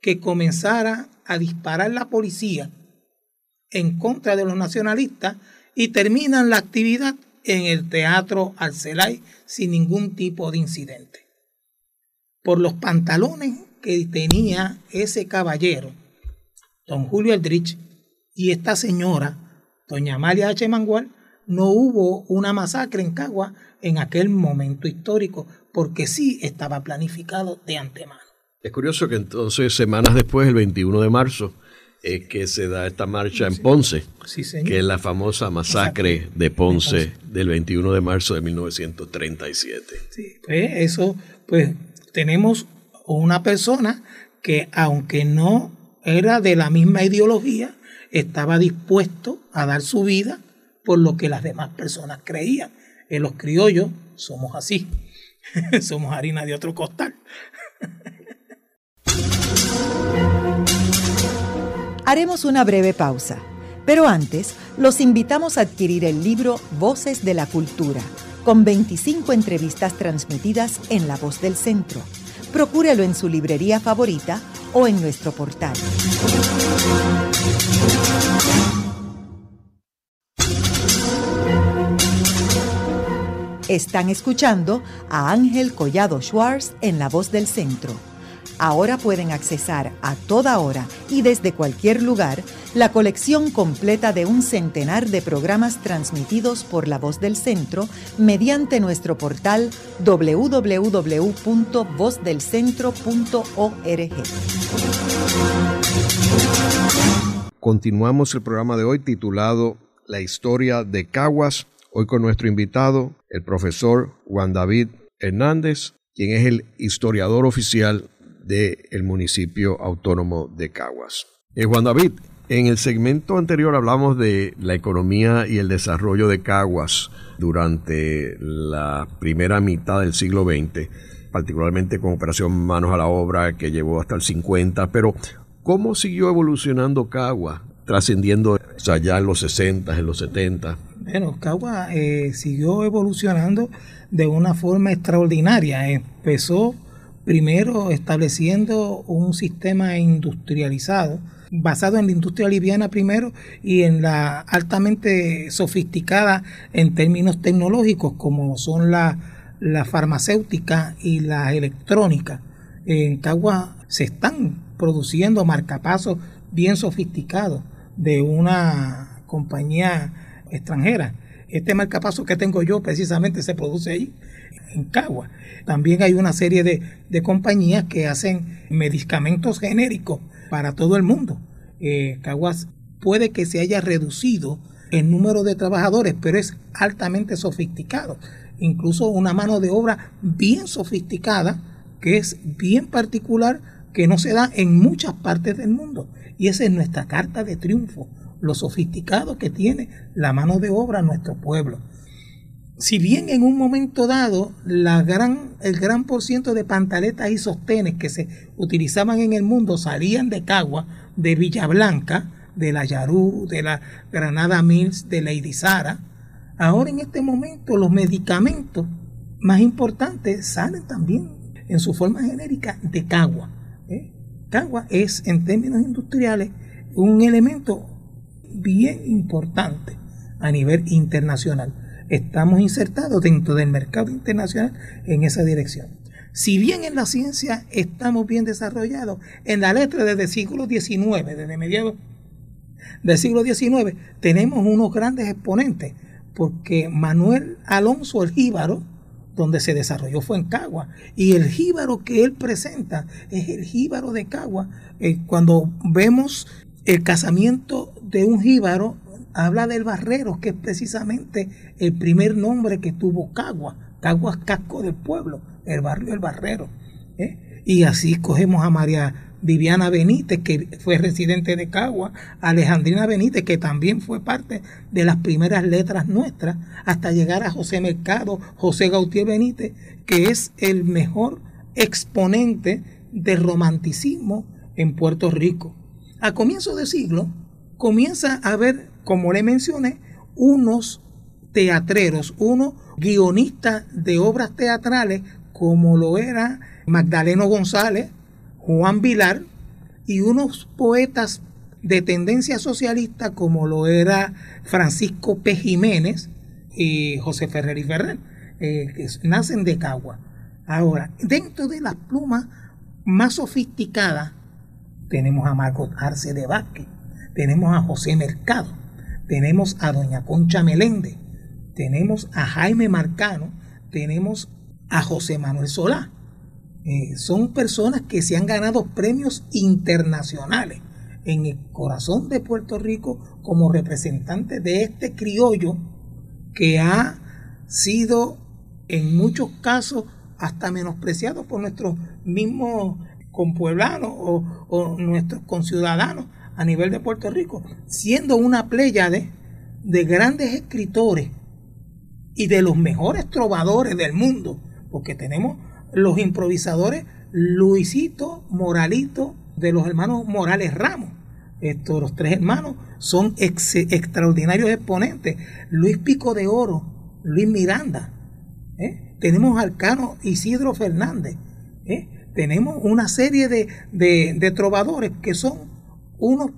que comenzara a disparar la policía en contra de los nacionalistas y terminan la actividad en el Teatro Arcelay sin ningún tipo de incidente. Por los pantalones que tenía ese caballero, don Julio Eldrich, y esta señora, doña Amalia H. Mangual, no hubo una masacre en Cagua en aquel momento histórico, porque sí estaba planificado de antemano. Es curioso que entonces, semanas después, el 21 de marzo, es que se da esta marcha en Ponce, que es la famosa masacre de Ponce del 21 de marzo de 1937. Sí, pues eso, pues tenemos una persona que aunque no era de la misma ideología, estaba dispuesto a dar su vida por lo que las demás personas creían. En los criollos somos así, (laughs) somos harina de otro costal. (laughs) Haremos una breve pausa, pero antes los invitamos a adquirir el libro Voces de la Cultura, con 25 entrevistas transmitidas en La Voz del Centro. Procúrelo en su librería favorita o en nuestro portal. Están escuchando a Ángel Collado Schwartz en La Voz del Centro ahora pueden accesar a toda hora y desde cualquier lugar la colección completa de un centenar de programas transmitidos por la voz del centro mediante nuestro portal www.vozdelcentro.org. Continuamos el programa de hoy titulado La historia de Caguas, hoy con nuestro invitado, el profesor Juan David Hernández, quien es el historiador oficial del municipio autónomo de Caguas. Eh, Juan David, en el segmento anterior hablamos de la economía y el desarrollo de Caguas durante la primera mitad del siglo XX, particularmente con Operación Manos a la Obra que llevó hasta el 50, pero ¿cómo siguió evolucionando Caguas, trascendiendo allá en los 60, en los 70? Bueno, Caguas eh, siguió evolucionando de una forma extraordinaria. Empezó primero estableciendo un sistema industrializado basado en la industria liviana primero y en la altamente sofisticada en términos tecnológicos como son la, la farmacéutica y la electrónica. En Cagua se están produciendo marcapasos bien sofisticados de una compañía extranjera. Este marcapaso que tengo yo precisamente se produce ahí en Cagua. También hay una serie de, compañías que hacen medicamentos genéricos para todo el mundo. Eh, Caguas puede que se haya reducido el número de trabajadores, pero es altamente sofisticado. Incluso una mano de obra bien sofisticada, que es bien particular, que no se da en muchas partes del mundo. Y esa es nuestra carta de triunfo, lo sofisticado que tiene la mano de obra nuestro pueblo si bien en un momento dado la gran, el gran por ciento de pantaletas y sostenes que se utilizaban en el mundo salían de Cagua, de Villa Blanca, de la Yarú, de la Granada Mills, de la Irizara, ahora en este momento los medicamentos más importantes salen también en su forma genérica de Cagua. ¿eh? Cagua es en términos industriales un elemento bien importante a nivel internacional estamos insertados dentro del mercado internacional en esa dirección. Si bien en la ciencia estamos bien desarrollados, en la letra desde el siglo XIX, desde mediados del siglo XIX, tenemos unos grandes exponentes, porque Manuel Alonso el Jíbaro, donde se desarrolló fue en Cagua, y el jíbaro que él presenta es el jíbaro de Cagua. Eh, cuando vemos el casamiento de un jíbaro, habla del barrero, que es precisamente el primer nombre que tuvo Cagua. Cagua casco del pueblo, el barrio El Barrero. ¿eh? Y así cogemos a María Viviana Benítez, que fue residente de Cagua, Alejandrina Benítez, que también fue parte de las primeras letras nuestras, hasta llegar a José Mercado, José Gautier Benítez, que es el mejor exponente del romanticismo en Puerto Rico. A comienzo de siglo comienza a haber, como le mencioné, unos teatreros, unos guionistas de obras teatrales, como lo era Magdaleno González, Juan Vilar y unos poetas de tendencia socialista como lo era Francisco P. Jiménez y José Ferrer y Ferrer, eh, que nacen de Cagua. Ahora, dentro de las plumas más sofisticadas, tenemos a Margot Arce de Vázquez, tenemos a José Mercado, tenemos a Doña Concha Meléndez, tenemos a Jaime Marcano, tenemos a José Manuel Solá. Eh, son personas que se han ganado premios internacionales en el corazón de Puerto Rico como representantes de este criollo que ha sido en muchos casos hasta menospreciado por nuestros mismos compueblanos o, o nuestros conciudadanos a nivel de Puerto Rico, siendo una pléyade de grandes escritores y de los mejores trovadores del mundo, porque tenemos los improvisadores Luisito, Moralito, de los hermanos Morales Ramos. Estos los tres hermanos son extraordinarios exponentes. Luis Pico de Oro, Luis Miranda. ¿eh? Tenemos al cano Isidro Fernández. ¿eh? Tenemos una serie de, de trovadores que son unos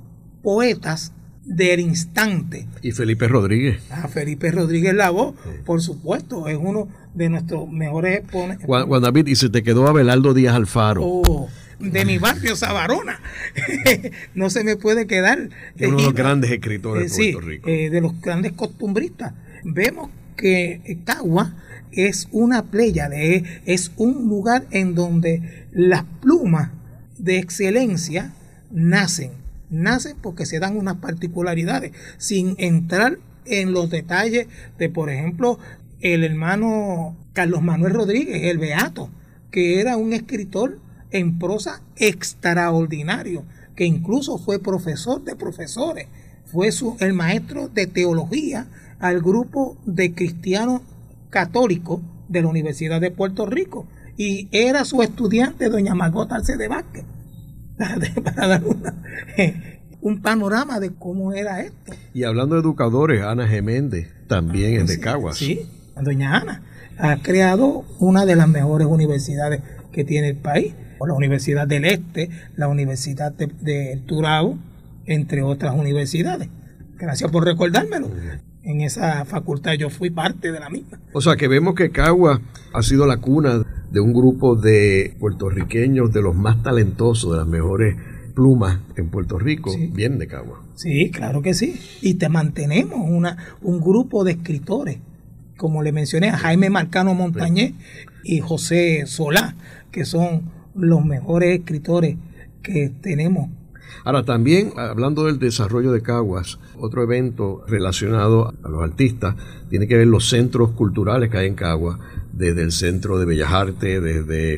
poetas del instante. Y Felipe Rodríguez. Ah, Felipe Rodríguez la voz, por supuesto, es uno de nuestros mejores exponentes. Juan, David, y se te quedó Abelardo Díaz Alfaro. Oh, de mi barrio Sabarona. (laughs) no se me puede quedar. Uno de los grandes escritores de Puerto Rico. Eh, de los grandes costumbristas. Vemos que Cagua es una playa, es un lugar en donde las plumas de excelencia nacen. Nacen porque se dan unas particularidades, sin entrar en los detalles de, por ejemplo, el hermano Carlos Manuel Rodríguez, el Beato, que era un escritor en prosa extraordinario, que incluso fue profesor de profesores, fue su, el maestro de teología al grupo de cristianos católicos de la Universidad de Puerto Rico y era su estudiante doña Margot Arce de Vázquez. (laughs) para dar (laughs) un panorama de cómo era esto. Y hablando de educadores, Ana Geméndez también es de Caguas. Sí, doña Ana ha creado una de las mejores universidades que tiene el país, la Universidad del Este, la Universidad de, de Turao, entre otras universidades. Gracias por recordármelo. En esa facultad yo fui parte de la misma. O sea que vemos que Cagua ha sido la cuna de un grupo de puertorriqueños de los más talentosos, de las mejores plumas en Puerto Rico, bien de Cagua. Sí, claro que sí. Y te mantenemos una, un grupo de escritores, como le mencioné, a Jaime Marcano Montañez y José Solá, que son los mejores escritores que tenemos. Ahora también, hablando del desarrollo de Caguas, otro evento relacionado a los artistas tiene que ver los centros culturales que hay en Caguas, desde el Centro de Bellas Artes, desde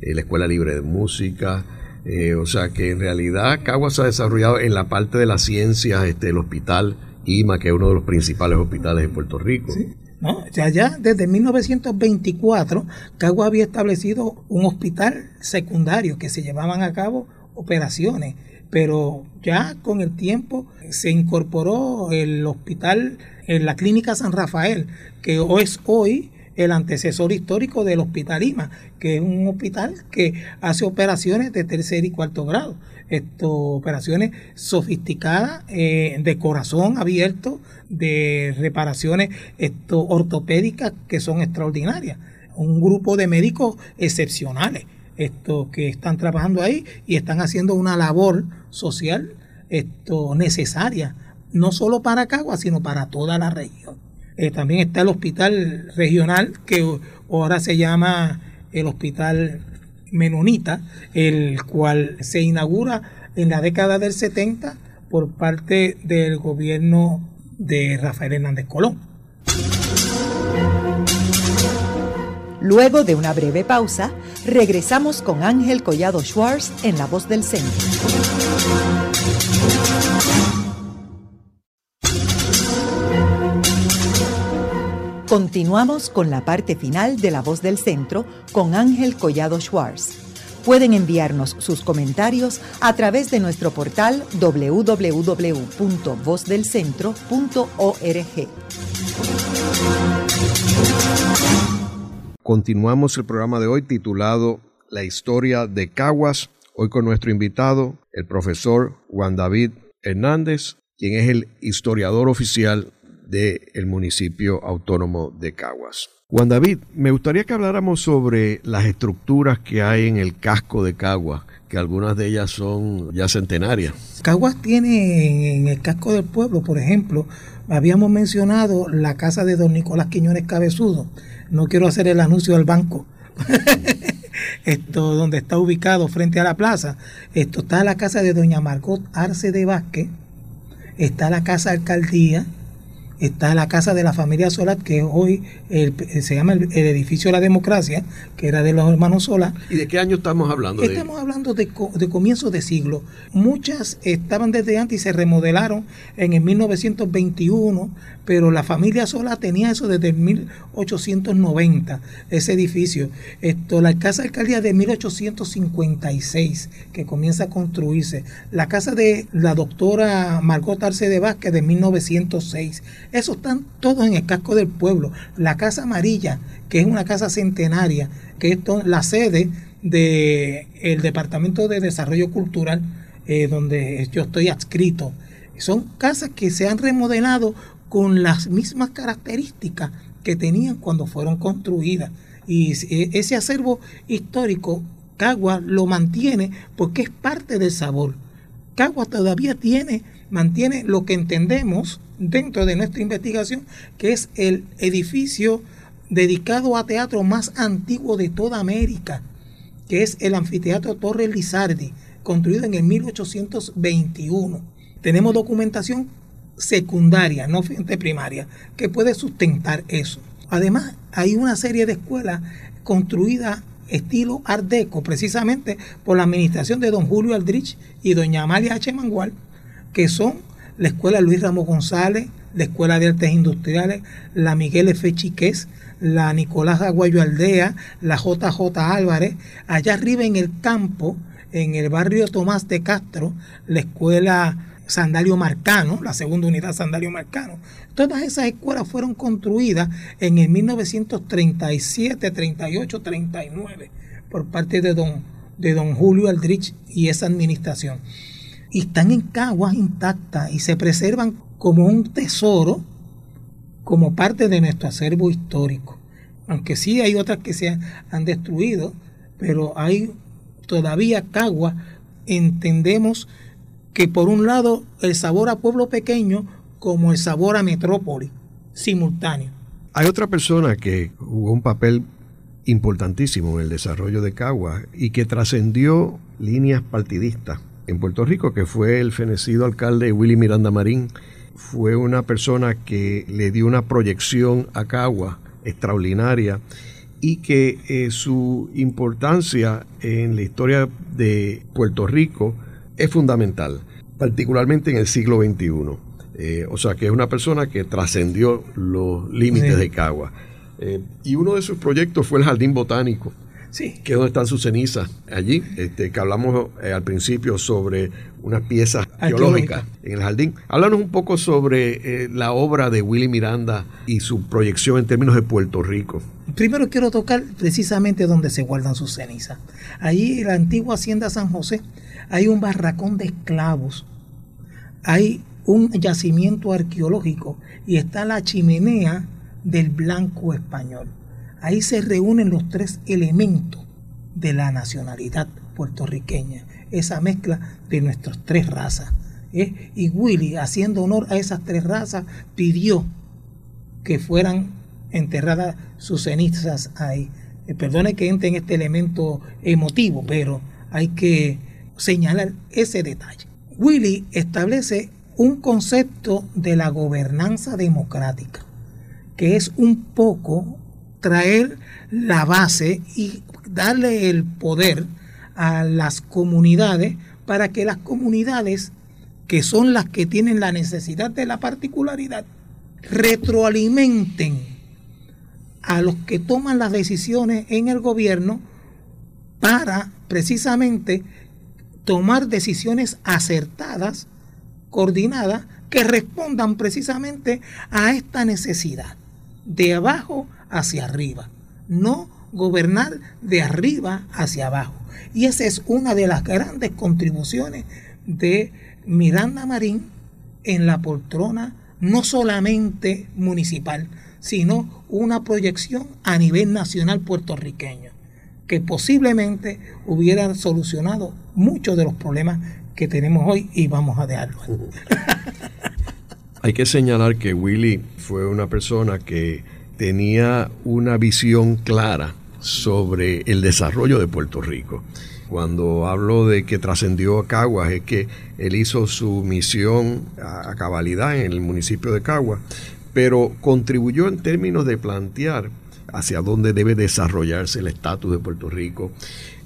eh, la Escuela Libre de Música, eh, o sea que en realidad Caguas se ha desarrollado en la parte de las ciencias, este, el hospital IMA, que es uno de los principales hospitales de Puerto Rico. No, ya, ya desde 1924 Caguas había establecido un hospital secundario que se llevaban a cabo operaciones, pero ya con el tiempo se incorporó el hospital en la clínica San Rafael, que es hoy el antecesor histórico del Hospital IMA, que es un hospital que hace operaciones de tercer y cuarto grado. Esto, operaciones sofisticadas eh, de corazón abierto, de reparaciones esto, ortopédicas que son extraordinarias. un grupo de médicos excepcionales esto, que están trabajando ahí y están haciendo una labor social esto, necesaria, no solo para Cagua, sino para toda la región. Eh, también está el hospital regional que ahora se llama el hospital menonita, el cual se inaugura en la década del 70 por parte del gobierno de Rafael Hernández Colón. Luego de una breve pausa, regresamos con Ángel Collado Schwartz en La Voz del Centro. Continuamos con la parte final de La Voz del Centro con Ángel Collado Schwartz. Pueden enviarnos sus comentarios a través de nuestro portal www.vozdelcentro.org. Continuamos el programa de hoy titulado La historia de Caguas, hoy con nuestro invitado, el profesor Juan David Hernández, quien es el historiador oficial del municipio autónomo de Caguas. Juan David, me gustaría que habláramos sobre las estructuras que hay en el casco de Caguas, que algunas de ellas son ya centenarias. Caguas tiene en el casco del pueblo, por ejemplo, habíamos mencionado la casa de don Nicolás Quiñones Cabezudo. No quiero hacer el anuncio del banco. (laughs) Esto donde está ubicado frente a la plaza. Esto está la casa de doña Margot Arce de Vázquez. Está la casa alcaldía está la casa de la familia Solat, que hoy se llama el, edificio de la democracia, que era de los hermanos Solat. ¿Y de qué año estamos hablando? Estamos hablando de, de comienzos de siglo. Muchas estaban desde antes y se remodelaron en el 1921, pero la familia Solat tenía eso desde el 1890, ese edificio. Esto, la casa de alcaldía de 1856, que comienza a construirse. La casa de la doctora Margot Arce de Vázquez de 1906 esos están todos en el casco del pueblo. La Casa Amarilla, que es una casa centenaria, que es la sede del Departamento de Desarrollo Cultural, eh, donde yo estoy adscrito. Son casas que se han remodelado con las mismas características que tenían cuando fueron construidas. Y ese acervo histórico, Cagua lo mantiene porque es parte del sabor. Cagua todavía tiene, mantiene lo que entendemos dentro de nuestra investigación, que es el edificio dedicado a teatro más antiguo de toda América, que es el Anfiteatro Torre Lizardi, construido en el 1821. Tenemos documentación secundaria, no primaria, que puede sustentar eso. Además, hay una serie de escuelas construidas estilo Art Deco, precisamente por la administración de don Julio Aldrich y doña Amalia H. Mangual, que son la Escuela Luis Ramos González, la Escuela de Artes Industriales, la Miguel F. Chiqués, la Nicolás Aguayo Aldea, la JJ Álvarez, allá arriba en el campo, en el barrio Tomás de Castro, la Escuela Sandalio Marcano, la segunda unidad Sandalio Marcano. Todas esas escuelas fueron construidas en el 1937, 38, 39 por parte de don, de don Julio Aldrich y esa administración y están en caguas intactas y se preservan como un tesoro, como parte de nuestro acervo histórico. Aunque sí hay otras que se han destruido, pero hay todavía caguas. Entendemos que por un lado el sabor a pueblo pequeño como el sabor a metrópoli, simultáneo. Hay otra persona que jugó un papel importantísimo en el desarrollo de Caguas y que trascendió líneas partidistas en Puerto Rico, que fue el fenecido alcalde Willy Miranda Marín. Fue una persona que le dio una proyección a Cagua extraordinaria y que eh, su importancia en la historia de Puerto Rico es fundamental, particularmente en el siglo XXI. Eh, o sea, que es una persona que trascendió los límites de Cagua. Eh, y uno de sus proyectos fue el Jardín Botánico, Sí. Que es donde están sus cenizas allí, este, que hablamos eh, al principio sobre unas piezas arqueológicas en el jardín. Háblanos un poco sobre eh, la obra de Willy Miranda y su proyección en términos de Puerto Rico. Primero quiero tocar precisamente donde se guardan sus cenizas. Allí en la antigua hacienda San José hay un barracón de esclavos. Hay un yacimiento arqueológico y está la chimenea del blanco español. Ahí se reúnen los tres elementos de la nacionalidad puertorriqueña, esa mezcla de nuestras tres razas. ¿eh? Y Willy, haciendo honor a esas tres razas, pidió que fueran enterradas sus cenizas ahí. Eh, perdone que entre en este elemento emotivo, pero hay que señalar ese detalle. Willy establece un concepto de la gobernanza democrática, que es un poco traer la base y darle el poder a las comunidades para que las comunidades, que son las que tienen la necesidad de la particularidad, retroalimenten a los que toman las decisiones en el gobierno para precisamente tomar decisiones acertadas, coordinadas, que respondan precisamente a esta necesidad, de abajo hacia arriba, no gobernar de arriba hacia abajo. Y esa es una de las grandes contribuciones de Miranda Marín en la poltrona, no solamente municipal, sino una proyección a nivel nacional puertorriqueño, que posiblemente hubiera solucionado muchos de los problemas que tenemos hoy y vamos a dejarlo. Hay que señalar que Willy fue una persona que tenía una visión clara sobre el desarrollo de Puerto Rico. Cuando hablo de que trascendió a Caguas, es que él hizo su misión a, cabalidad en el municipio de Caguas, pero contribuyó en términos de plantear hacia dónde debe desarrollarse el estatus de Puerto Rico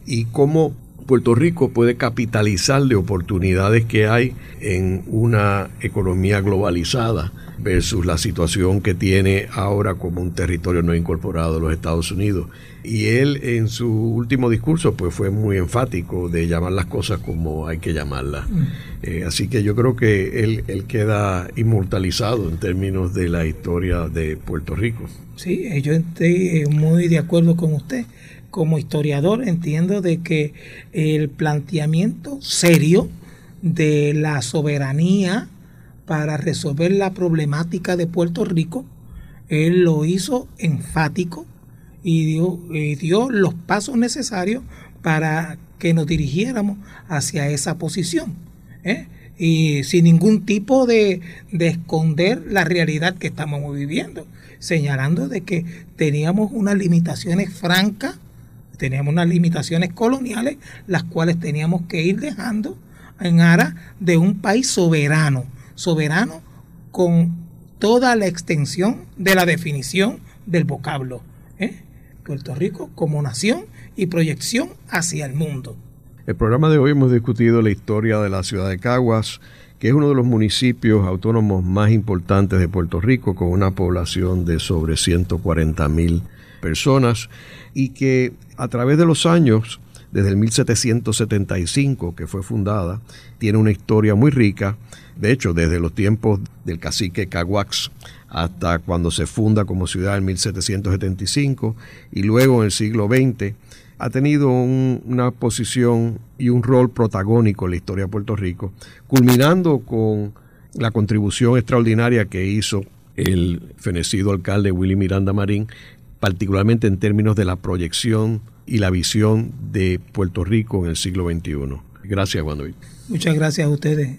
y cómo Puerto Rico puede capitalizar de oportunidades que hay en una economía globalizada versus la situación que tiene ahora como un territorio no incorporado de los Estados Unidos. Y él en su último discurso pues fue muy enfático de llamar las cosas como hay que llamarlas. Mm. Eh, así que yo creo que él, él queda inmortalizado en términos de la historia de Puerto Rico. Sí, eh, yo estoy eh, muy de acuerdo con usted. Como historiador entiendo de que el planteamiento serio de la soberanía para resolver la problemática de Puerto Rico, él lo hizo enfático y dio, los pasos necesarios para que nos dirigiéramos hacia esa posición. ¿eh? Y sin ningún tipo de, de esconder la realidad que estamos viviendo, señalando de que teníamos unas limitaciones francas, teníamos unas limitaciones coloniales, las cuales teníamos que ir dejando en aras de un país soberano, soberano con toda la extensión de la definición del vocablo. ¿eh? Puerto Rico como nación y proyección hacia el mundo. El programa de hoy hemos discutido la historia de la ciudad de Caguas, que es uno de los municipios autónomos más importantes de Puerto Rico, con una población de sobre 140 mil personas, y que a través de los años, desde el 1775 que fue fundada, tiene una historia muy rica de hecho, desde los tiempos del cacique Caguax hasta cuando se funda como ciudad en 1775 y luego en el siglo XX, ha tenido una posición y un rol protagónico en la historia de Puerto Rico, culminando con la contribución extraordinaria que hizo el fenecido alcalde Willy Miranda Marín, particularmente en términos de la proyección y la visión de Puerto Rico en el siglo XXI. Gracias, Juan Muchas gracias a ustedes.